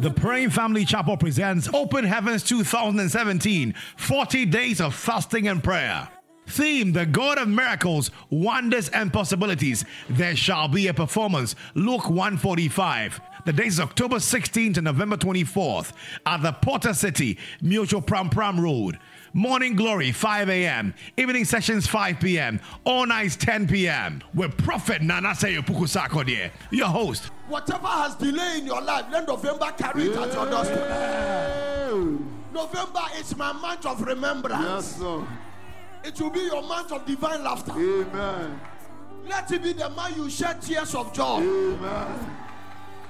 The Praying Family Chapel presents Open Heavens 2017 40 Days of Fasting and Prayer. Theme The God of Miracles, Wonders and Possibilities. There shall be a performance. Luke 145. The days October 16th to November 24th at the Porter City, Mutual Pram Pram Road. Morning Glory, 5 a.m. Evening sessions, 5 p.m. All nights, 10 p.m. With Prophet Nana Seyo Pukusako your host. Whatever has delay in your life, let November carry it at your doorstep. November is my month of remembrance. Yes, sir. It will be your month of divine laughter. Amen. Let it be the month you shed tears of joy. Amen.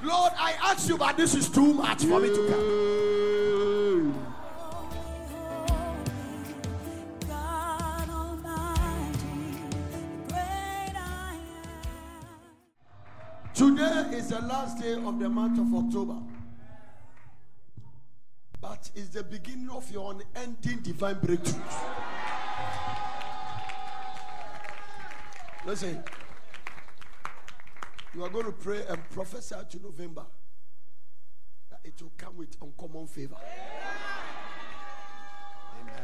Lord, I ask you, but this is too much for me to carry. Today is the last day of the month of October. But it's the beginning of your unending divine breakthroughs. Listen, you are going to pray and prophesy to November that it will come with uncommon favor. Amen.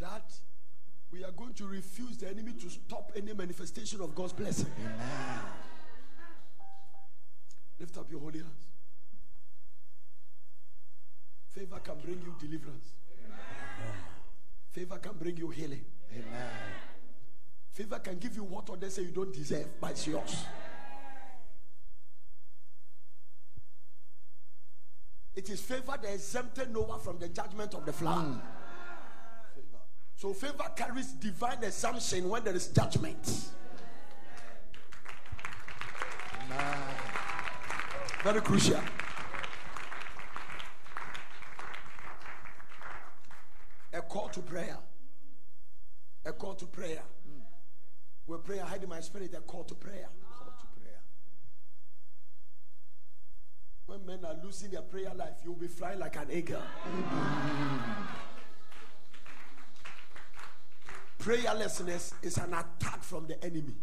That we are going to refuse the enemy to stop any manifestation of God's blessing. Amen. Lift up your holy hands. Favor can bring you deliverance. Favor can bring you healing. Amen. Favor can give you what others say you don't deserve, but it's yours. It is favor that exempted Noah from the judgment of the flood. Mm. So favor carries divine assumption when there is judgment. Very crucial. A call to prayer. A call to prayer. Where prayer hide in my spirit, a call to prayer. Call to prayer. When men are losing their prayer life, you'll be flying like an eagle. Prayerlessness is an attack from the enemy.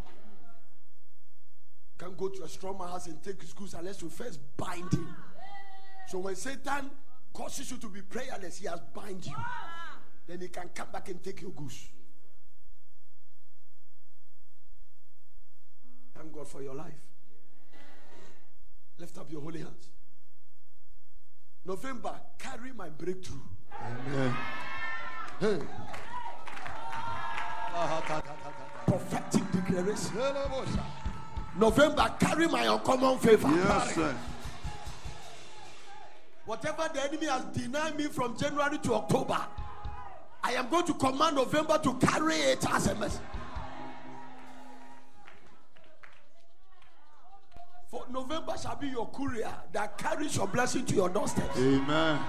Can't go to a strong man house and take his goods unless you first bind him. So when Satan causes you to be prayerless, he has bind you. Then he can come back and take your goods. Thank God for your life. Lift up your holy hands. November, carry my breakthrough. Amen. Hey. Prophetic declaration. November, carry my uncommon favor. Yes, sir. Whatever the enemy has denied me from January to October, I am going to command November to carry it as a message. For November shall be your courier that carries your blessing to your doorstep. Amen.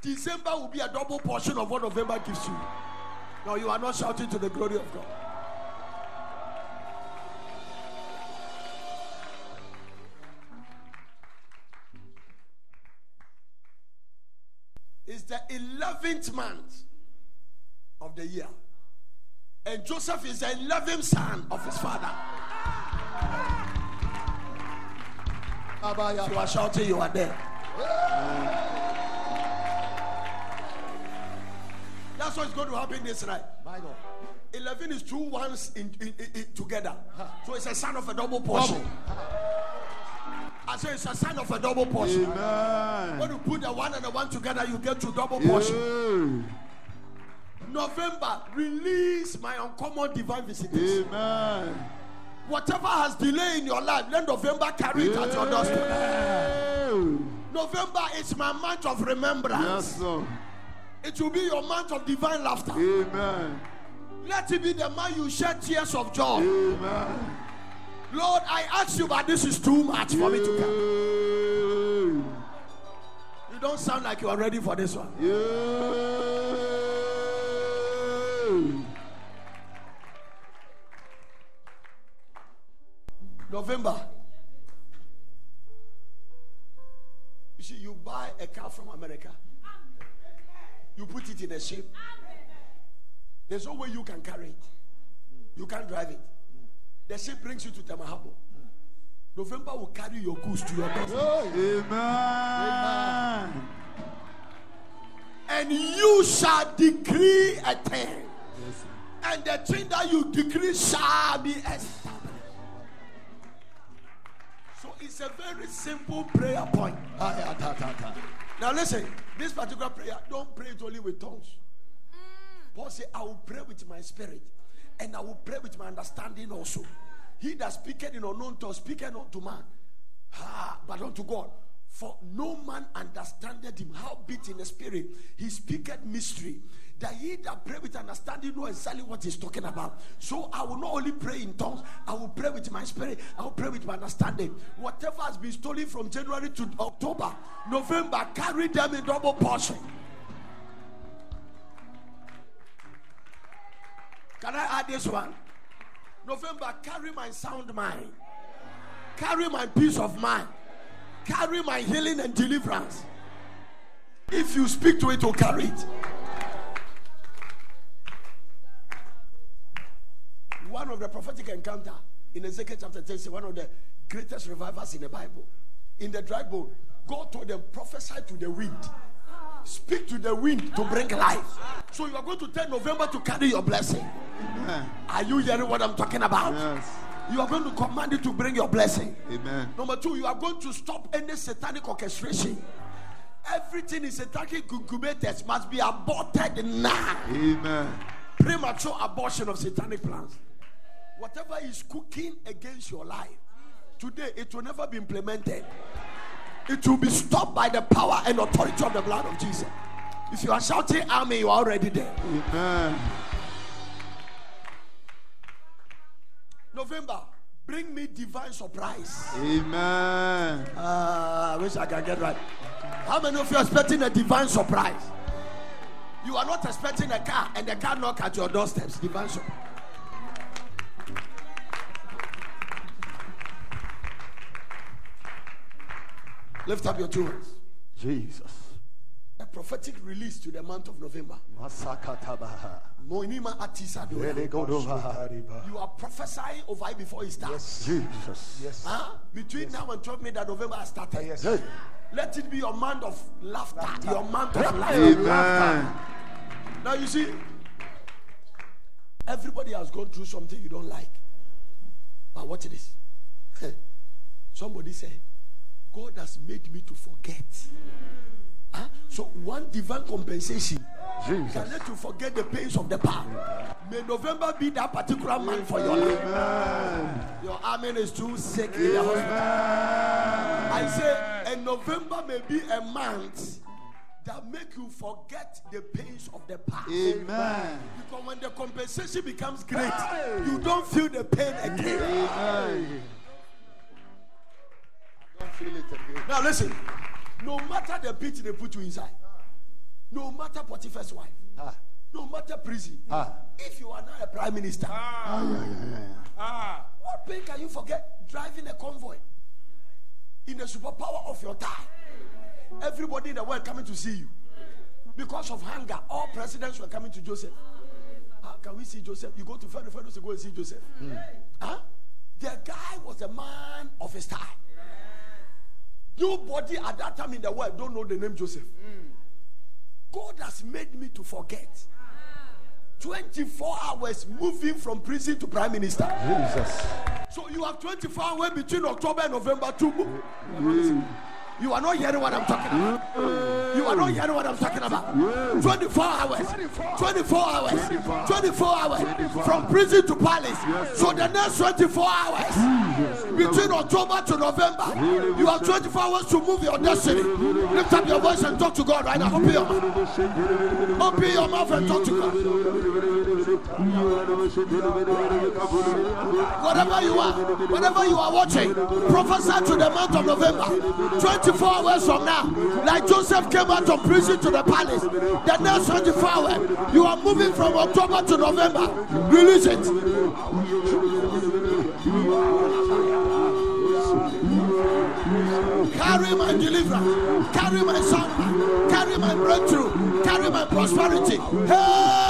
December will be a double portion of what November gives you. No, you are not shouting to the glory of God. It's the 11th month of the year. And Joseph is the 11th son of his father. You are shouting, you are there. That's what's going to happen this night. 11 is two ones in, in- in- in- together. So it's a sign of a double portion. I say it's a sign of a double portion. Amen. When you put the one and the one together, you get to double portion. Yeah. November, release my uncommon divine visitation. Amen. Whatever has delay in your life, let November carry it at your doorstep. Yeah. November is my month of remembrance. Yes, sir. It will be your month of divine laughter. Amen. Let it be the month you shed tears of joy. Amen. Lord, I ask you, but this is too much for me to carry. You don't sound like you are ready for this one. November. You see, you buy a car from America, you put it in a ship. There's no way you can carry it. You can't drive it. The ship brings you to Tema Harbour. November will carry your goods to your door. Amen. Amen. And you shall decree a thing. And the thing that you decree shall be established. So it's a very simple prayer point. Now listen, this particular prayer, don't pray it only with tongues. Paul said, I will pray with my spirit, and I will pray with my understanding also. He that speaketh in unknown tongues speaketh not to man, but unto God. For no man understandeth him. howbeit in the spirit he speaketh mystery. That he that pray with understanding know exactly what he's talking about. So I will not only pray in tongues, I will pray with my spirit, I will pray with my understanding. Whatever has been stolen from January to October, November, carry them in double portion. Can I add this one? November, carry my sound mind, carry my peace of mind, carry my healing and deliverance. If you speak to it, will carry it. Of the prophetic encounter in Ezekiel chapter 10 is one of the greatest revivals in the Bible. In the dry bone, God told them, prophesy to the wind. Speak to the wind to bring life. So you are going to tell November to carry your blessing. Amen. Are you hearing what I'm talking about? Yes. You are going to command it to bring your blessing. Amen. Number two, you are going to stop any satanic orchestration. Everything is satanic incubators must be aborted now. Amen. Premature abortion of satanic plans. Whatever is cooking against your life, today it will never be implemented. It will be stopped by the power and authority of the blood of Jesus. If you are shouting Amen, you are already there. Amen. November, bring me divine surprise. Amen. Uh, I wish I can get right. How many of you are expecting a divine surprise? You are not expecting a car and the car knock at your doorsteps. Divine surprise. Lift up your two hands. Jesus. A prophetic release to the month of November. Masakatabaha. Moinima Atisa Doya. You are prophesying over it before it starts. Yes, Jesus. Yes. Huh? Between now and 12 minutes that November has started. Yes. Let it be your month of laughter, your month of laughter. Amen. Now you see, everybody has gone through something you don't like. But what it is? Somebody said, God has made me to forget. Huh? So one divine compensation can let you forget the pains of the past. May November be that particular month for your life. Amen. Your amen is too sick in the hospital. I say, and November may be a month that make you forget the pains of the past. Amen. Because when the compensation becomes great, you don't feel the pain again. Amen. Don't feel it again. Now listen, no matter the pit they put you inside, no matter Potiphar's wife, Ah. no matter prison, Ah. if you are not a prime minister, ah. what pain can you forget driving a convoy in the superpower of your time? Everybody in the world coming to see you because of hunger. All presidents were coming to Joseph. How can we see Joseph? You go to Pharaoh, Pharaoh say, go and see Joseph. Huh? The guy was a man of his time. Nobody at that time in the world don't know the name Joseph. God has made me to forget. 24 hours moving from prison to prime minister. Jesus. So you have 24 hours between October and November to move. You are not hearing what I'm talking about. You are not hearing what I'm talking about. 24 hours. 24 hours. 24 hours. From prison to palace. So the next 24 hours. Between October to November. You have 24 hours to move your destiny. Lift up your voice and talk to God right now. Open your mouth. Open your mouth and talk to God. Whatever you are, whatever you are watching, prophesy to the month of November. 24 hours from now, like Joseph came out of prison to the palace, the next 24 hours, you are moving from October to November. Release it. Carry my deliverance, carry my son, carry my breakthrough, carry my prosperity. Hey!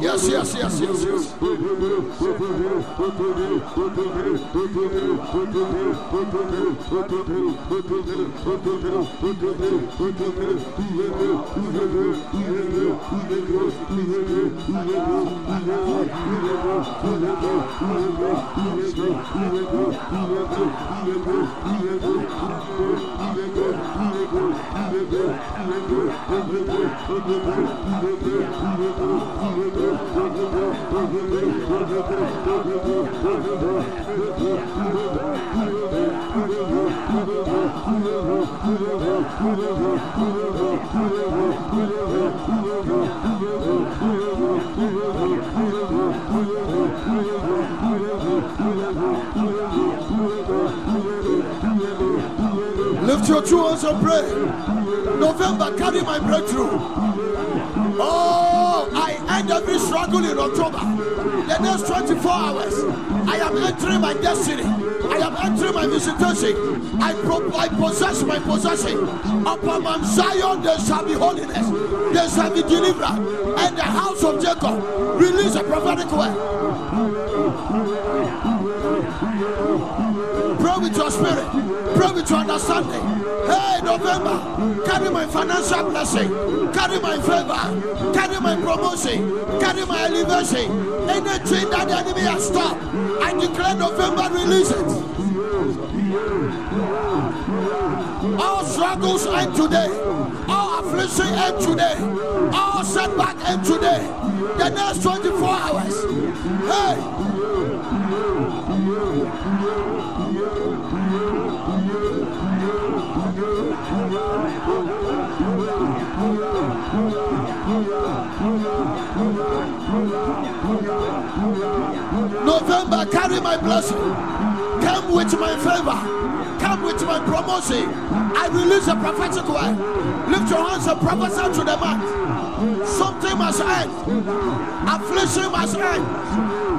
Yes, yes, yes, yes, yes. Lift your hands and pray. November, carry my breakthrough. Oh, I end every struggle in October. The next 24 hours, I am entering my destiny. I am entering my visitation. I, pro- I possess my possession. Upon Mount Zion, there shall be holiness. There shall be deliverance. And the house of Jacob release a prophetic word. With your spirit. Pray with your understanding. Hey, November, carry my financial blessing. Carry my favor. Carry my promotion. Carry my elevation. Anything that the enemy has stopped, I declare November release it. All struggles end today. All affliction end today. All setback end today. The next 24 hours. Hey. November, carry my blessing. Come with my favor. Come with my promotion. I release a prophetic word. Lift your hands and prophesy to the man. Something must end. Affliction must end.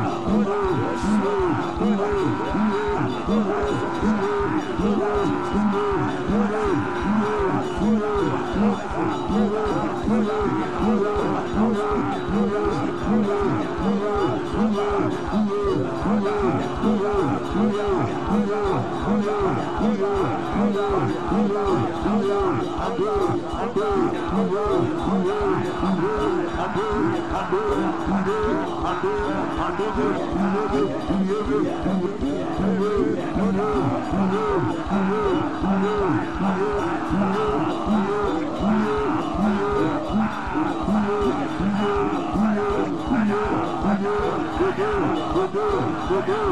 Woo! Yeah.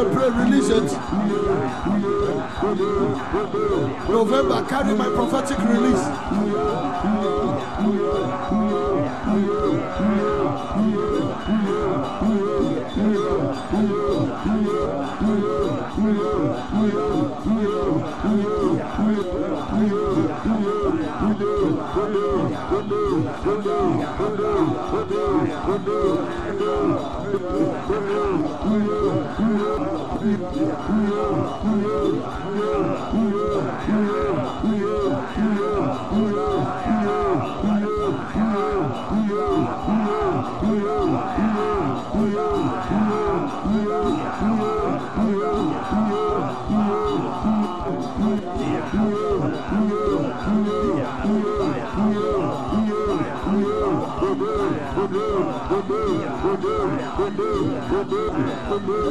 and pray. Release it. November, carry my prophetic release. Yeah. Boo!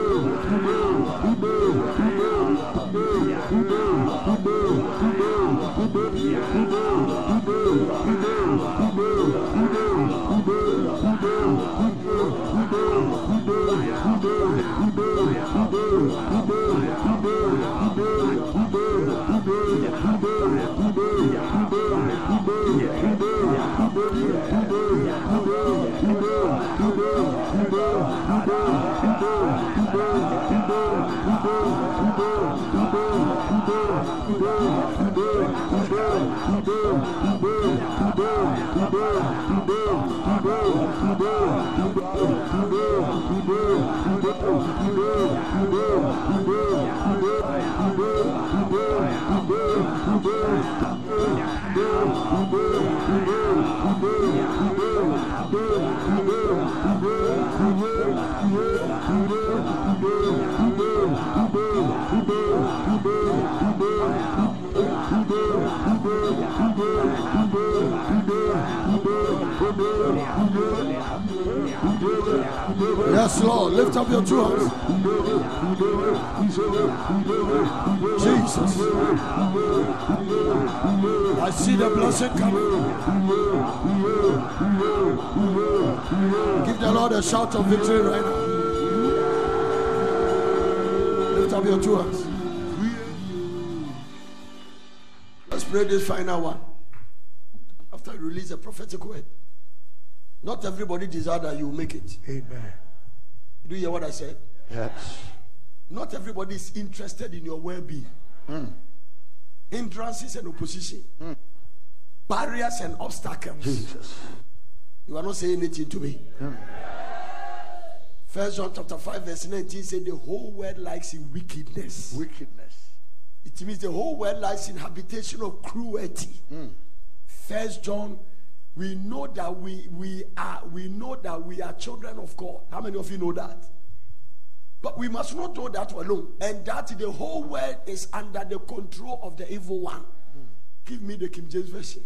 음. Yeah. Yes, Lord. Lift up your two hands. Jesus. I see the blessing coming. Give the Lord a shout of victory right now. Lift up your two hands. Let's pray this final one. After you release a prophetic word. Not everybody desire that you make it. Amen. Do you hear what I said? Yes. Not everybody is interested in your well-being. Hmm. Hindrances and opposition, hmm. barriers and obstacles. Jesus. You are not saying anything to me. Hmm. First John chapter 5, verse 19 said the whole world likes in wickedness. Wickedness. It means the whole world lies in habitation of cruelty. First John we know that we we are we know that we are children of God. How many of you know that? But we must not know that alone, and that the whole world is under the control of the evil one. Give me the King James version.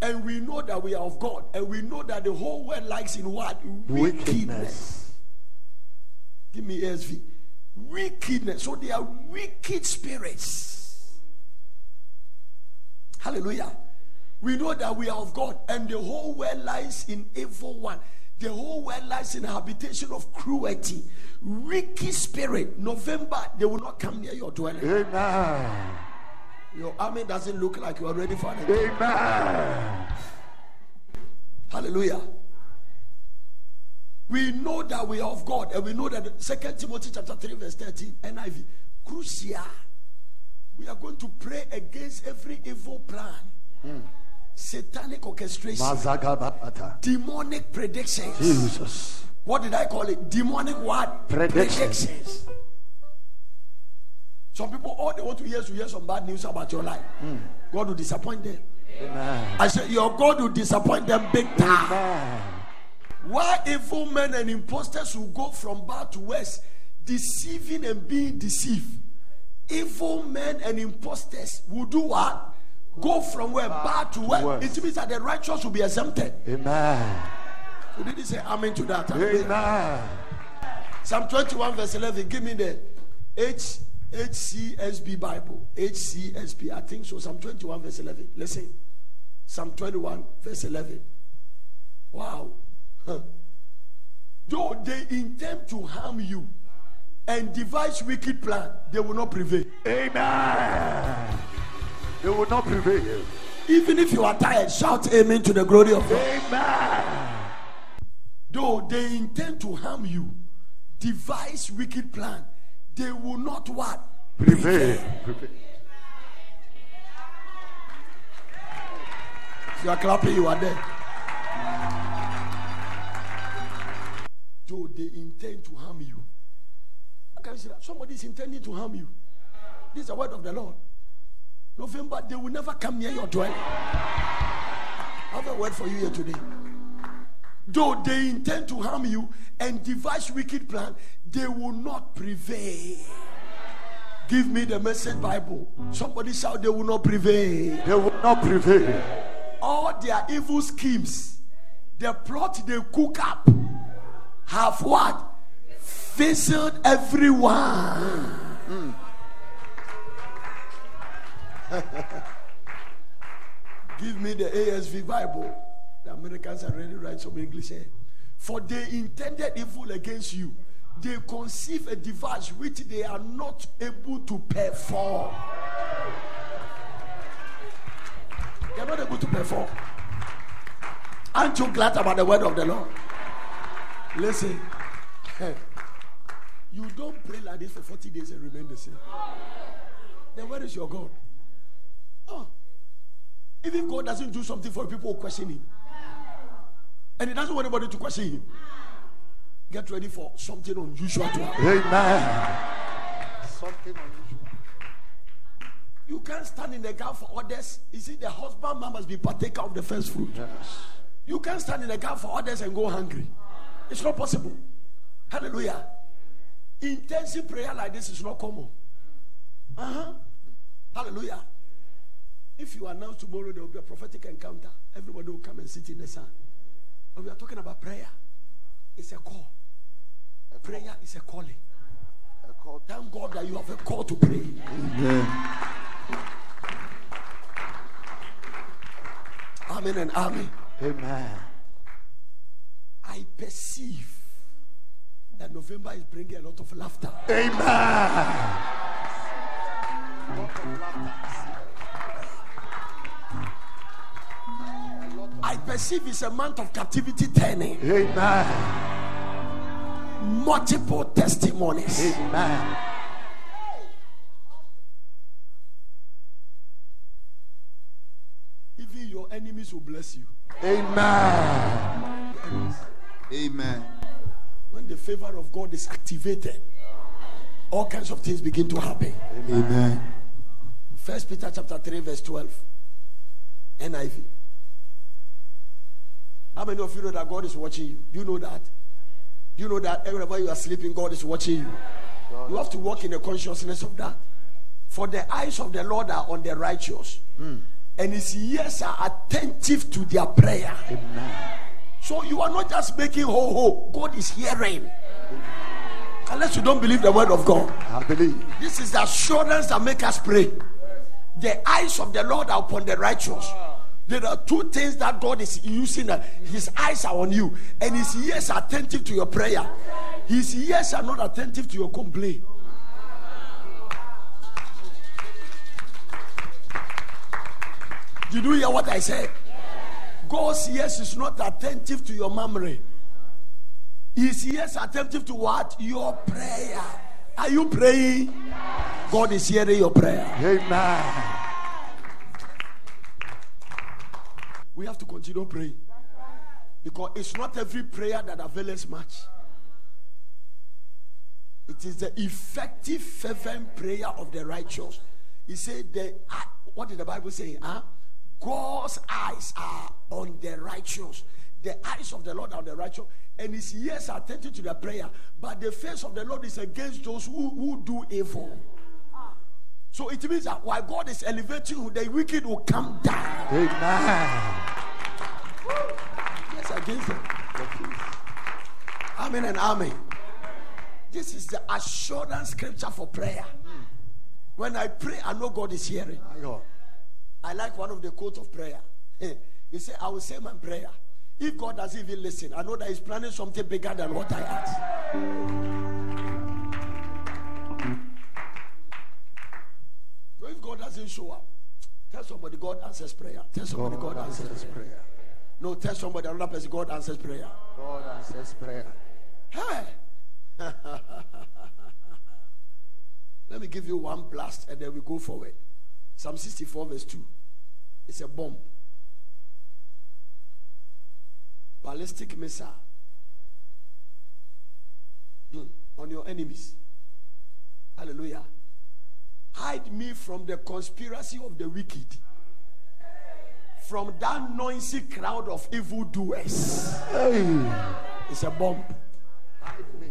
And we know that we are of God, and we know that the whole world likes in what wickedness. Wickedness. Give me ASV. Wickedness. So they are wicked spirits. Hallelujah. We know that we are of God, and the whole world lies in evil one. The whole world lies in a habitation of cruelty. Wicked spirit. November, they will not come near your dwelling. Amen. Your army doesn't look like you are ready for it. Amen. Hallelujah. We know that we are of God, and we know that Second Timothy chapter 3, verse 13, NIV. Crucial. We are going to pray against every evil plan, hmm. Satanic orchestration, demonic predictions. Jesus. What did I call it? Demonic what? Predictions. Predictions. Some people, all they want to hear is to hear some bad news about your life. Hmm. God will disappoint them. Amen. I said, Your God will disappoint them big time. Amen. Why evil men and imposters will go from bad to worse, deceiving and being deceived. Evil men and imposters will do what? Go from where bad to where. It means that the righteous will be exempted. Amen. So did he say amen to that? Amen. Psalm 21, verse 11. Give me the H HCSB Bible. HCSB. I think so. Psalm 21, verse 11. Listen. Psalm 21, verse 11. Wow. Huh. Though they intend to harm you and devise wicked plan, they will not prevail. Amen. They will not prevail. Even if you are tired, shout amen to the glory of God. Amen. Though they intend to harm you, devise wicked plan, they will not what? Prevail. Prevail. If you are clapping, you are there. Though they intend to harm you. I can see that somebody is intending to harm you. This is the word of the Lord. November, they will never come near your dwelling. I have a word for you here today. Though they intend to harm you and devise wicked plan, they will not prevail. Give me the message Bible. Somebody shout, they will not prevail They will not prevail. all their evil schemes, the plot they cook up, have what? Fizzled everyone. Mm, mm. Give me the ASV Bible. The Americans are ready to write some English here. For they intended evil against you. They conceive a device which they are not able to perform. They are not able to perform. Aren't you glad about the word of the Lord? Listen, you don't pray like this for 40 days and remain the same. Then where is your God? Oh. Even if God doesn't do something for people who question him. And he doesn't want anybody to question him. Get ready for something unusual to happen. Amen. Something unusual. You can't stand in the gap for others. You see, the husband man must be partaker of the first fruit. Yes. You can't stand in the gap for others and go hungry. It's not possible. Hallelujah. Intensive prayer like this is not common. Uh huh. Hallelujah. If you announce tomorrow there will be a prophetic encounter, everybody will come and sit in the sun. But we are talking about prayer. It's a call. A Prayer is a calling. A call. Thank God that you have a call to pray. Amen and amen. Amen. I perceive that November is bringing a lot of laughter. Amen. Perceive it's a month of captivity turning. Amen. Multiple testimonies. Amen. Even your enemies will bless you. Amen. Amen. When the favor of God is activated, all kinds of things begin to happen. Amen. First Peter chapter 3, verse 12. NIV. How many of you know that God is watching you? Do you know that? Do you know that wherever you are sleeping, God is watching you? You have to walk in the consciousness of that. For the eyes of the Lord are on the righteous, hmm. and his ears are attentive to their prayer. So you are not just making ho ho, God is hearing. Unless you don't believe the word of God. I believe. This is the assurance that make us pray. The eyes of the Lord are upon the righteous. There are two things that God is using. uh, His eyes are on you, and His ears are attentive to your prayer. His ears are not attentive to your complaint. Did you hear what I said? God's ears is not attentive to your memory. His ears attentive to what? Your prayer. Are you praying? God is hearing your prayer. Amen. We have to continue praying. Because it's not every prayer that avails much. It is the effective, fervent prayer of the righteous. He said, the, ah, What did the Bible say? Huh? God's eyes are on the righteous. The eyes of the Lord are on the righteous, and his ears are attentive to the prayer. But the face of the Lord is against those who, who do evil. So it means that while God is elevating you, the wicked will come down. Amen. Yes, against them. Amen and amen. This is the assurance scripture for prayer. When I pray, I know God is hearing. I like one of the quotes of prayer. He said, I will say my prayer. If God doesn't even listen, I know that He's planning something bigger than what I ask. God doesn't show up, tell somebody God answers prayer. Tell somebody God, answers prayer. prayer. No, tell somebody another person God answers prayer. God answers prayer. Hey. Let me give you one blast and then we go forward. Psalm 64, verse 2. It's a bomb. Ballistic missile. Hmm. On your enemies. Hallelujah. Hide me from the conspiracy of the wicked. From that noisy crowd of evildoers. Hey. It's a bomb. Hide me.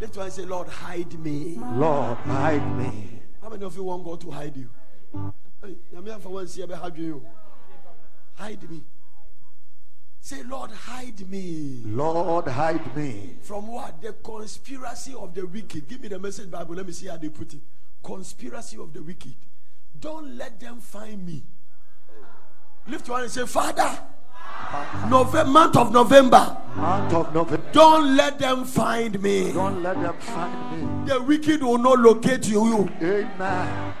Lift hand and say, Lord, hide me. Lord, hide me. How many of you want God to hide you? Hey, nyame for one see hide you. Hide me. Say, Lord, hide me. Lord, hide me. From what? The conspiracy of the wicked. Give me the message Bible. Let me see how they put it. Conspiracy of the wicked. Don't let them find me. Lift your hand and say, Father, November, month of November, Month of November. don't let them find me. Don't let them find me. The wicked will not locate you. Amen.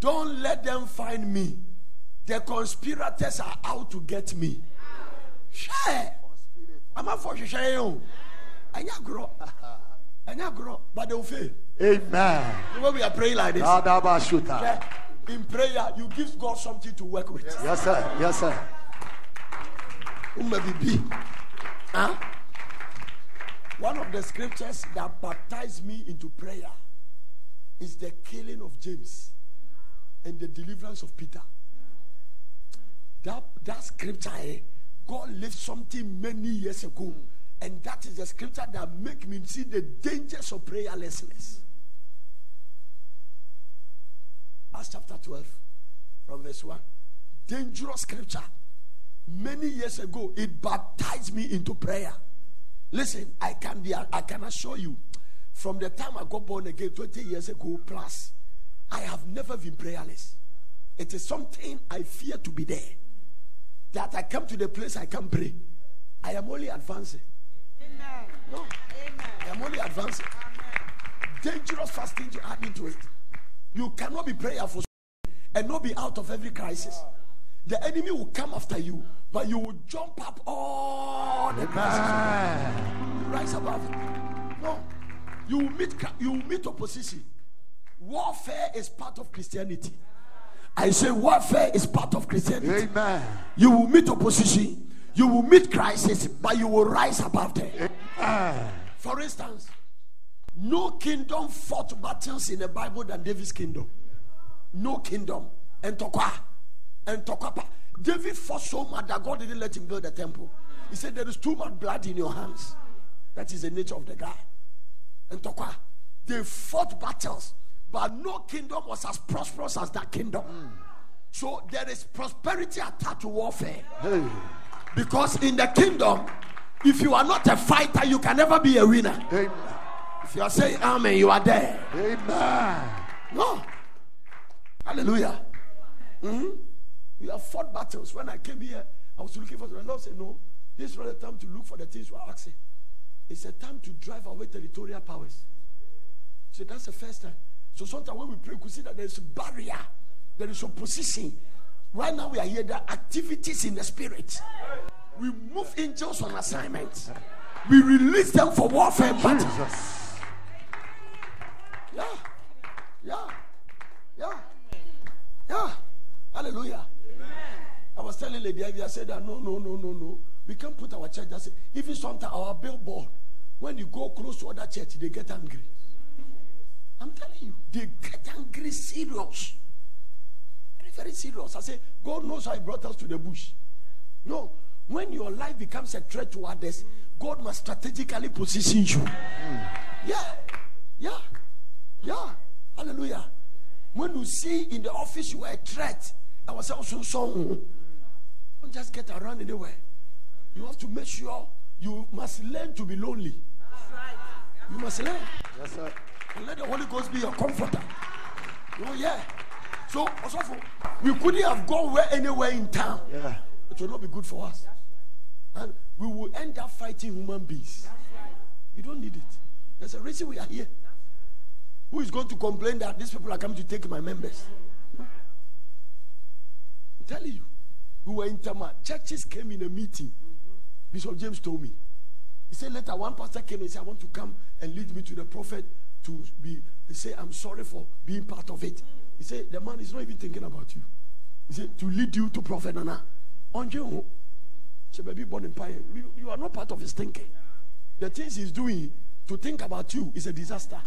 Don't let them find me. The conspirators are out to get me. Share. I'm not for share. I grow. I grow. But they will fail. Amen. When we are praying like this. Yeah, In prayer, you give God something to work with. Yes, sir. Yes, sir. Huh? One of the scriptures that baptized me into prayer is the killing of James and the deliverance of Peter. That, that scripture, eh, God left something many years ago. And that is the scripture that make me see the dangers of prayerlessness. Acts chapter 12, from verse 1. Dangerous scripture. Many years ago, it baptized me into prayer. Listen, I can be, I can assure you, from the time I got born again 20 years ago plus, I have never been prayerless. It is something I fear to be there. That I come to the place I can pray. I am only advancing. No, I am only advancing. Dangerous fasting to add into it. You cannot be prayerful and not be out of every crisis. The enemy will come after you, but you will jump up all the crises. You rise above it. No, you will meet you will meet opposition. Warfare is part of Christianity. I say warfare is part of Christianity. Amen. You will meet opposition. You will meet crisis, but you will rise above them. For instance, no kingdom fought battles in the Bible than David's kingdom. No kingdom. And Tokwa. And Tokapa, David fought so much that God didn't let him build the temple. He said, There is too much blood in your hands. That is the nature of the guy. And Tokwa, they fought battles, but no kingdom was as prosperous as that kingdom. Mm. So there is prosperity attached to warfare. Hey. Because in the kingdom, if you are not a fighter, you can never be a winner. Amen. If you are saying amen, you are there. Amen. No. Hallelujah. Mhm. We have fought battles. When I came here, I was looking for the Lord said, No, this is not the time to look for the things we are asking. It's a time to drive away territorial powers. So that's the first time. So sometimes when we pray, we see that there is a barrier, there is opposition. Right now we are here, there are activities in the spirit. We move angels on assignment. We release them for warfare battles. Jesus. Yeah. Yeah. Yeah. Yeah. Hallelujah. I was telling Lady Ivy, I said that no, no, no, no, no. We can't put our church. I said, even sometimes our billboard, when you go close to other church, they get angry. I'm telling you, they get angry serious. Very, serious. I say, God knows how He brought us to the bush. No. When your life becomes a threat to others, God must strategically position you. Yeah. Yeah. Yeah. Hallelujah. When you see in the office you are a threat, I was also so. Don't just get around anywhere. You have to make sure you must learn to be lonely. You must learn. Yes, sir. And let the Holy Ghost be your comforter. Oh, yeah. So, also, we couldn't have gone where anywhere in town. Yeah. It will not be good for us. And we will end up fighting human beings. You don't need it. There's a reason we are here. Who is going to complain that these people are coming to take my members? I'm telling you. We were in Tema. Churches came in a meeting. Bishop James told me. He said later one pastor came and said, I want to come and lead me to the prophet to be said, I'm sorry for being part of it. He said, the man is not even thinking about you. He said, to lead you to prophet Nana. On you. Baby, born in you are not part of his thinking. The things he's doing to think about you is a disaster.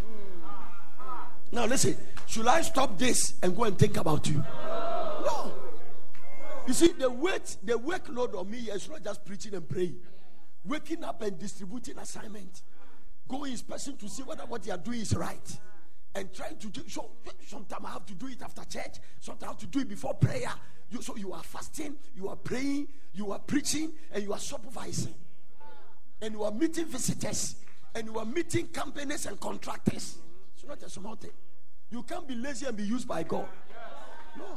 Now listen, should I stop this and go and think about you? No. You see, the weight, the workload on me is not just preaching and praying. Waking up and distributing assignment. Going inspection to see whether what you are doing is right. And trying to do so sometimes I have to do it after church, sometimes I have to do it before prayer. You, so you are fasting, you are praying, you are preaching, and you are supervising. And you are meeting visitors, and you are meeting companies and contractors. It's not a small thing. You can't be lazy and be used by God. No.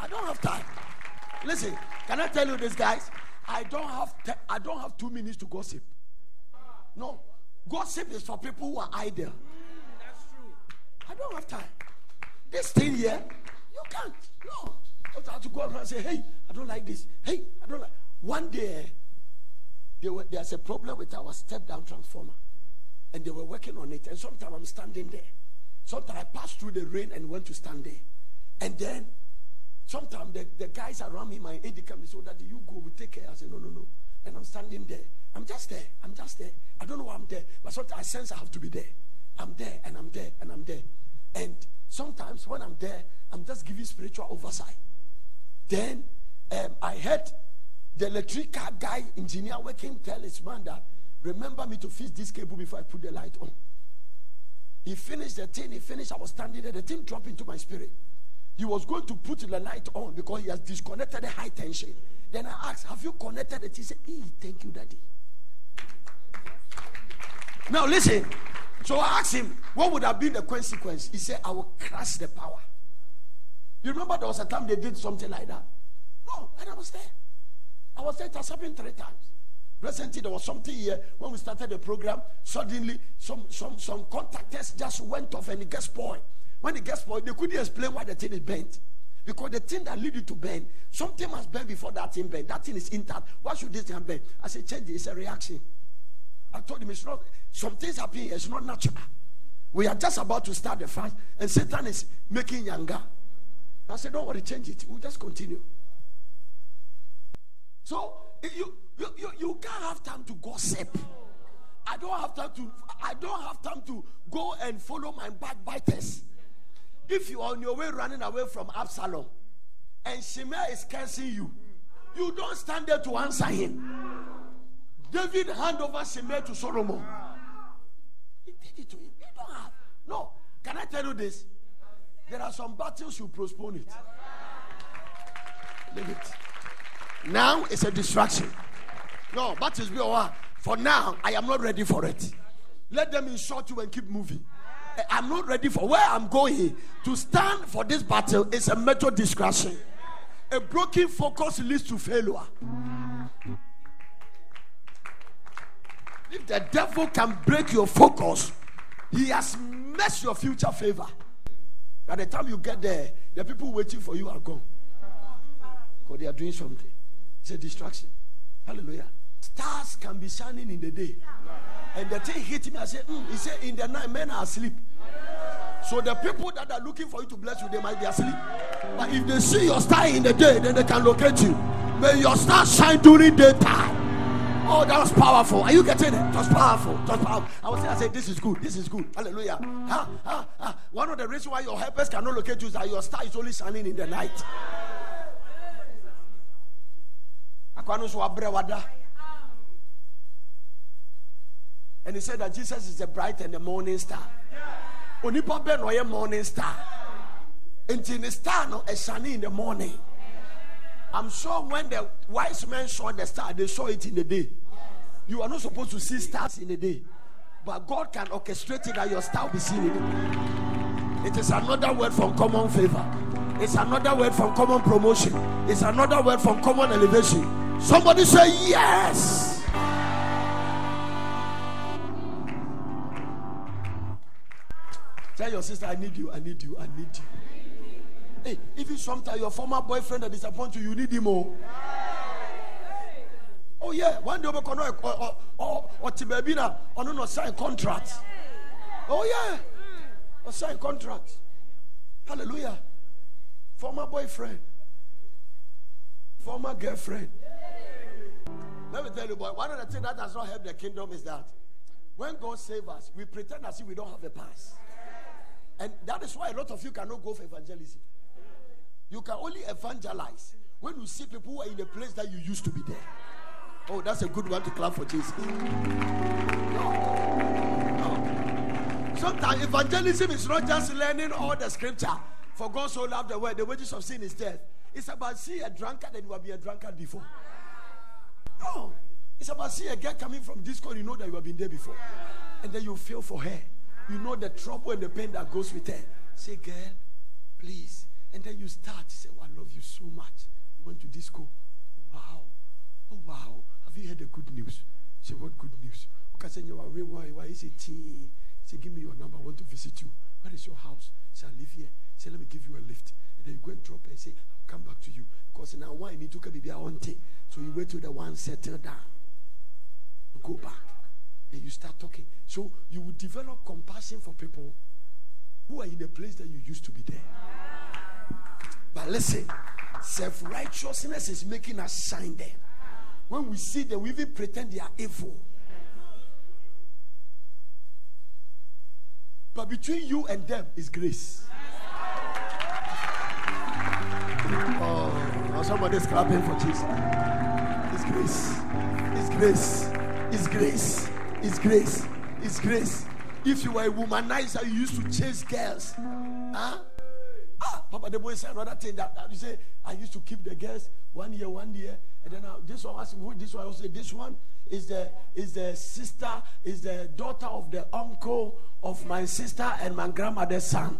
I don't have time. Listen, can I tell you this, guys? I don't have te- I don't have two minutes to gossip. No, gossip is for people who are idle. I don't have time. This thing here, you can't. No, you have to go around and say, "Hey, I don't like this. Hey, I don't like." One day, there were, there's a problem with our step down transformer, and they were working on it. And sometimes I'm standing there. Sometimes I passed through the rain and went to stand there, and then Sometimes the, the guys around me, my aide come, they say, oh, Daddy, you go, we take care. I say, no, no, no. And I'm standing there. I'm just there. I'm just there. I don't know why I'm there. But sometimes I sense I have to be there. I'm there and I'm there and I'm there. And sometimes when I'm there, I'm just giving spiritual oversight. Then um, I heard the electrical guy, engineer working, tell his man that, remember me to fix this cable before I put the light on. He finished the thing, he finished, I was standing there, the thing dropped into my spirit. He was going to put the light on because he has disconnected the high tension. Then I asked, Have you connected it? He said, hey, Thank you, Daddy. Now listen. So I asked him, What would have been the consequence? He said, I will crush the power. You remember there was a time they did something like that? No, and I was there. I was there. It has happened three times. Recently, there was something here when we started the program. Suddenly, some some some contactors just went off and it gets spoiled. When it gets spoiled, they couldn't explain why the thing is bent. Because the thing that lead you to bend, something must bend before that thing bend. That thing is intact. Why should this thing bend? I said, change it. It's a reaction. I told him it's not. Some things happening. It's not natural. We are just about to start the fast, and Satan is making younger. I said, don't worry, change it. We'll just continue. So you you, you, you can't have time to gossip. I don't have time to I don't have time to go and follow my backbiters. If you are on your way running away from Absalom, and Shimei is cursing you, you don't stand there to answer him. David hand over Shimei to Solomon. He did it to him. Don't have. No. Can I tell you this? There are some battles you postpone it. Leave it. Now it's a distraction. No, battles be what? For now, I am not ready for it. Let them insult you and keep moving. I'm not ready for where I'm going. To stand for this battle is a major distraction. A broken focus leads to failure. If the devil can break your focus, he has messed your future favor. By the time you get there, the people waiting for you are gone. Because they are doing something. It's a distraction. Hallelujah. Stars can be shining in the day. And the thing hit me. I said, mm. He said, In the night, men are asleep. So the people that are looking for you to bless you, they might be asleep. But if they see your star in the day, then they can locate you. May your star shine during daytime. Oh, that was powerful. Are you getting it? It was powerful. It was powerful. I was saying, I said, this is good. This is good. Hallelujah. Huh? Huh? Huh? One of the reasons why your helpers cannot locate you is that your star is only shining in the night. And he said that Jesus is the bright and the morning star. Onipa ɔyɛ morning star. Nti ne star no ɛshine in the morning. I'm sure when the wise men saw the star, they saw it in the day. You are not supposed to see stars in the day. But God can orchestrate it that your star will be seen in the day. It is another word from common favor. It's another word from common promotion. It's another word from common elevation. Somebody say yes. Tell your sister, I need you, I need you, I need you. Hey, even sometimes your former boyfriend that disappoints you, you need him oh. more. Oh yeah, one day we can or or or or baby na oh, or no sign contract. Oh yeah, or sign contract. Hallelujah. Former boyfriend, former girlfriend. Let me tell you, boy, one of the things that does not help the kingdom is that when God saves us, we pretend as if we don't have a past. And that is why a lot of you cannot go for evangelism. You can only evangelize when you see people who are in a place that you used to be there. Oh, that's a good one to clap for Jesus. No. No. Sometimes evangelism is not just learning all the scripture. For God so loved the world, the wages of sin is death. It's about seeing a drunkard and you have been a drunkard before. No. It's about seeing a girl coming from disco, you know that you have been there before. And then you feel for her. You know the trouble and the pain that goes with her. Say, girl, please. And then you start. Say, oh, I love you so much. You went to disco. Wow. Oh, wow. Have you heard the good news? Say, what good news? Okay, say, you are why, why is it? Say, give me your number. I want to visit you. Where is your house? Say, I live here. Say, let me give you a lift. And then you go and drop and say, I'll come back to you. Because now why need to come be. So you wait till the one settle down. Go back. And you start talking. So you will develop compassion for people who are in a place that you used to be there. But listen, self righteousness is making us shine there. When we see them, we even pretend they are evil. But between you and them is grace. Oh, somebody's clapping for Jesus. It's grace. It's grace. It's grace. It's grace. It's grace. If you were a womanizer, you used to chase girls. Huh? Ah, Papa the boy said another thing that, that you say, I used to keep the girls one year, one year, and then uh, this one asked me, this one, I say, this one is the is the sister, is the daughter of the uncle of my sister and my grandmother's son.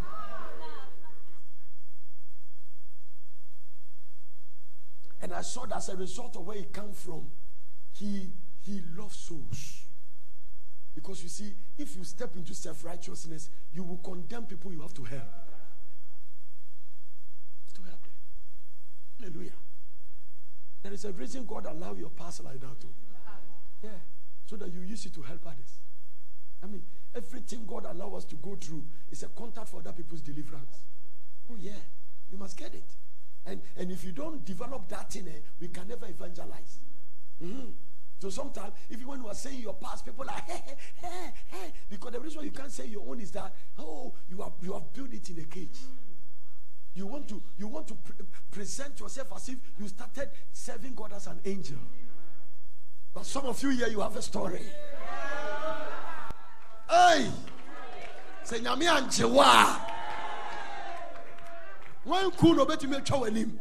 And I saw that as a result of where he come from, he he loves souls. Because you see, if you step into self-righteousness, you will condemn people you have to help. To help them. Hallelujah. There is a reason God allow your past like that too. Yeah. So that you use it to help others. I mean, everything God allow us to go through is a contact for other people's deliverance. Oh yeah. You must get it. And and if you don't develop that in it, we can never evangelize. Mm-hmm. So sometimes, if you you are saying your past, people are hey, hey, hey, hey. Because the reason why you can't say your own is that oh, you have you have built it in a cage. You want to you want to pre- present yourself as if you started serving God as an angel. But some of you here you have a story. Hey, say nyame angye wo a. Wanku na obɛtumi atwa w'anim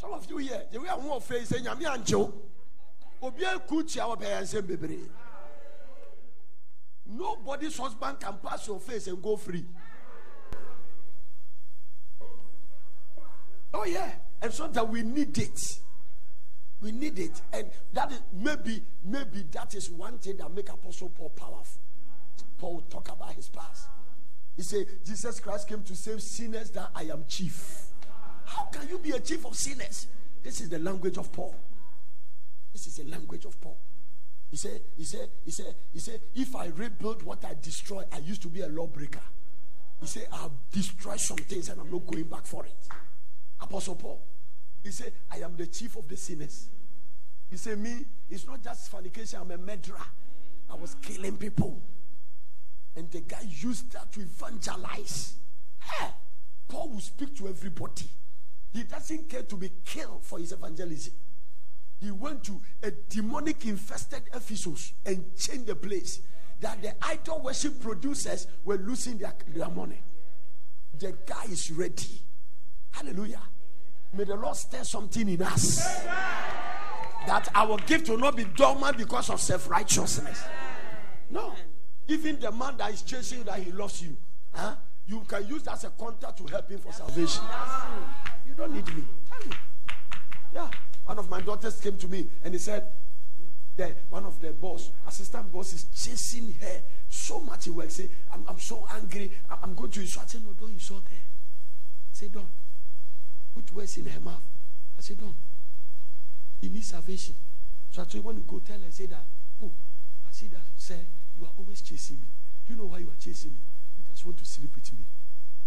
some of you here the way a ho ɔfɛ yi sɛ nyame angye wo. Obiara ku kyia wɔ bɛyɛ nsɛm nobody's husband can pass your face and go free. Oh yeah. And so that we need it. We need it. And that is maybe maybe that is one thing that make apostle paul powerful. Paul talk about his past. He said jesus christ came to save sinners that i am chief. How can you be a chief of sinners? This is the language of paul. This is the language of paul he said he said he said he said if i rebuild what i destroy i used to be a lawbreaker. He said I've destroyed some things and i'm not going back for it. Apostle paul he said i am the chief of the sinners. He said me it's not just fornication i'm a murderer. I was killing people. And the guy used that to evangelize. Hey, paul will speak to everybody. He doesn't care to be killed for his evangelism he went to a demonic infested Ephesus and changed the place that the idol worship producers were losing their, their money. The guy is ready. Hallelujah. May the Lord stir something in us that our gift will not be dormant because of self righteousness. No. Even the man that is chasing you, that he loves you, huh? you can use that as a contact to help him for salvation. You don't need me. Tell me. Yeah. One of my daughters came to me and he said, that one of the boss, assistant boss, is chasing her so much. He will say, I'm, I'm so angry. I'm, going to insult. I said, No, don't insult her. Say, Don't. Put words in her mouth. I said, Don't. He needs salvation. So I told you, when you go tell her, say that, Oh, I see that, sir, you are always chasing me. Do you know why you are chasing me? You just want to sleep with me.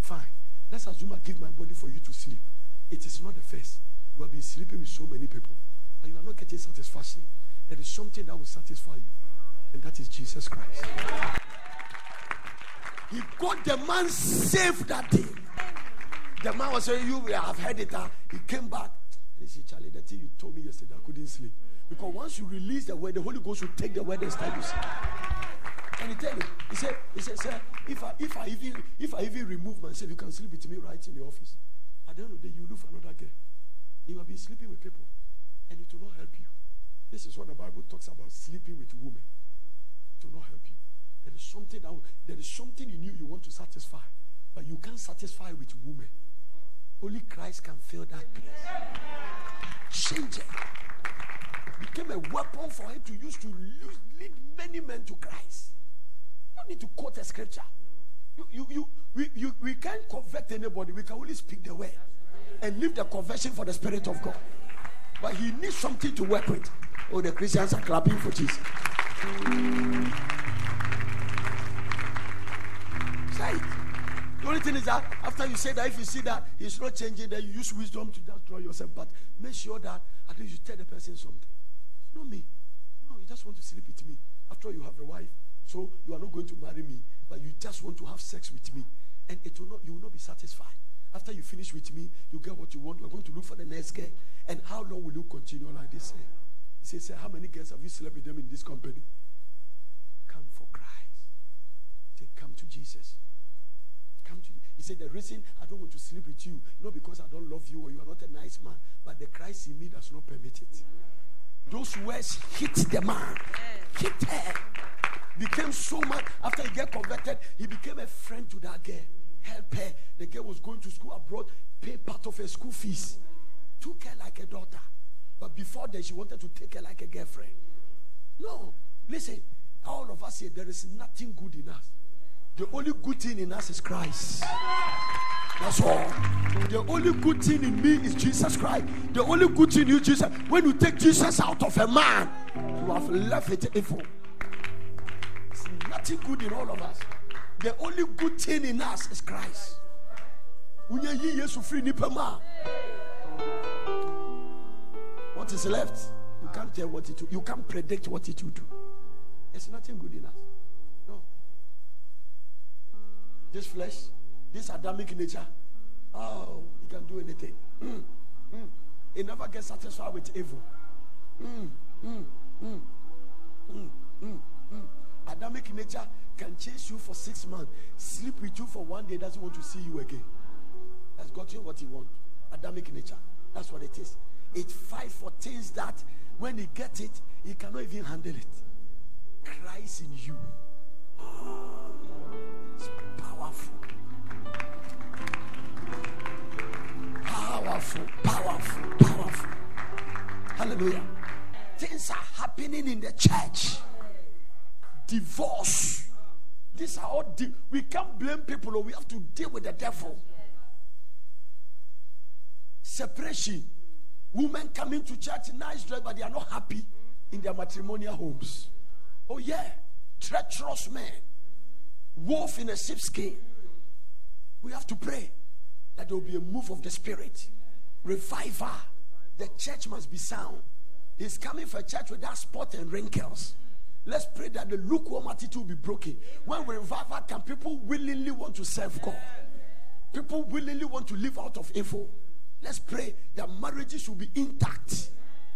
Fine. Let's assume I give my body for you to sleep. It is not the first. You have been sleeping with so many people, but you are not getting satisfaction. There is something that will satisfy you, and that is Jesus Christ. He got the man saved that day. The man was saying, You have heard it. He came back. And he said, Charlie, the thing you told me yesterday, I couldn't sleep. Because once you release the word, the Holy Ghost will take the word and to sleep. And he tell you, he said, he said, sir, if I if I even if I even remove myself, you can sleep with me right in the office. At the end of the day, you look for another girl. You have been sleeping with people, and it will not help you. This is what the Bible talks about: sleeping with women. It will not help you. There is something that will, there is something in you you want to satisfy, but you can't satisfy with women. Only Christ can fill that place. Change it. Became a weapon for him to use to lose, lead many men to Christ. You don't need to quote a scripture. You, you, you, we, you, we can't convert anybody. We can only speak the word and leave the conversion for the Spirit of God. But he needs something to work with. Oh, the Christians are clapping for Jesus. Say it. The only thing is that after you say that, if you see that he's not changing, then you use wisdom to just draw yourself. But make sure that at least you tell the person something. Not me. No, you just want to sleep with me. After all, you have a wife, so you are not going to marry me, but you just want to have sex with me, and it will not. You will not be satisfied. After you finish with me, you get what you want. You are going to look for the next girl. And how long will you continue like this? eh? He says, "Sir, how many girls have you slept with them in this company? Come for Christ. Say, come to Jesus. Come to. He said, The reason I don't want to sleep with you, not because I don't love you or you are not a nice man, but the Christ in me does not permit it. Those words hit the man, hit her. Became so much. After he get converted, he became a friend to that girl. Help her. The girl was going to school abroad, pay part of her school fees. Took her like a daughter. But before that, she wanted to take her like a girlfriend. No. Listen, all of us here, there is nothing good in us. The only good thing in us is Christ. That's all. The only good thing in me is Jesus Christ. The only good thing in you, Jesus. When you take Jesus out of a man, you have left it evil. There's nothing good in all of us. The only good thing in us is Christ. What is left? You can't tell what it will. You can't predict what it will do. There's nothing good in us. No. this flesh, this Adamic nature, oh, you can do anything. Mm, mm. It never gets satisfied with evil. Mm, Adamic nature can chase you for six months, sleep with you for one day, doesn't want to see you again. Has got you what he wants. Adamic nature. That's what it is. It fights for things that when he gets it, he cannot even handle it. Christ in you. It's powerful. Powerful, powerful, powerful. Hallelujah. Things are happening in the church. Divorce. These are all di- we can't blame people or we have to deal with the devil. Separation. Women coming to church nice dress, but they are not happy in their matrimonial homes. Oh, yeah. Treacherous men. Wolf in a sheepskin. We have to pray that there will be a move of the spirit. Revival. The church must be sound. He's coming for a church without spot and wrinkles. Let's pray that the lukewarm attitude will be broken. When we revival can, people willingly want to serve God. People willingly want to live out of evil. Let's pray that marriages will be intact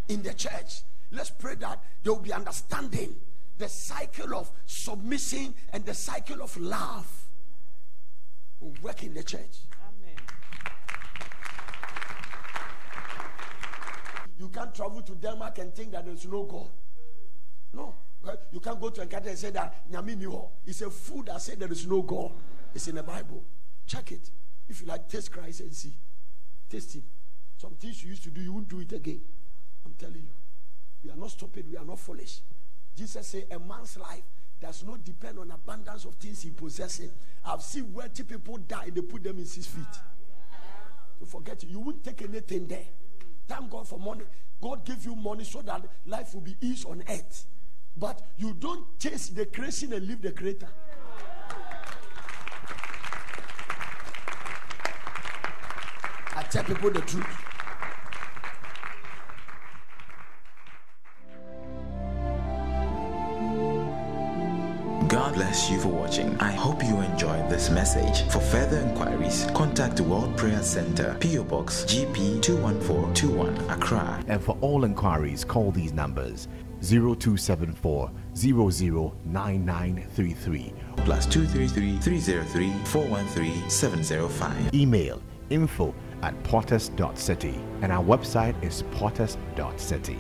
in the church. Let's pray that there will be understanding. The cycle of submission and the cycle of love will work in the church. Amen. You can't travel to Denmark and think that there's no God. No. You can't go to a country and say that Nyami ni hɔ. It's a fool that said there is no God. It's in the Bible. Check it. If you like, taste Christ and see. Taste Him. Some things you used to do, you won't do it again. I'm telling you. We are not stupid. We are not foolish. Jesus said, a man's life does not depend on abundance of things he possesses. I've seen wealthy people die. They put them in six feet. You forget it. You won't take anything there. Thank God for money. God gave you money so that life will be ease on earth. But you don't chase the creation and leave the creator. I tell people the truth. God bless you for watching. I hope you enjoyed this message. For further inquiries, contact World Prayer Center, PO Box GP 21421, Accra. And for all inquiries, call these numbers 0274 009933. Plus 233 303 413 705. Email info at potters.city and our website is potters.city.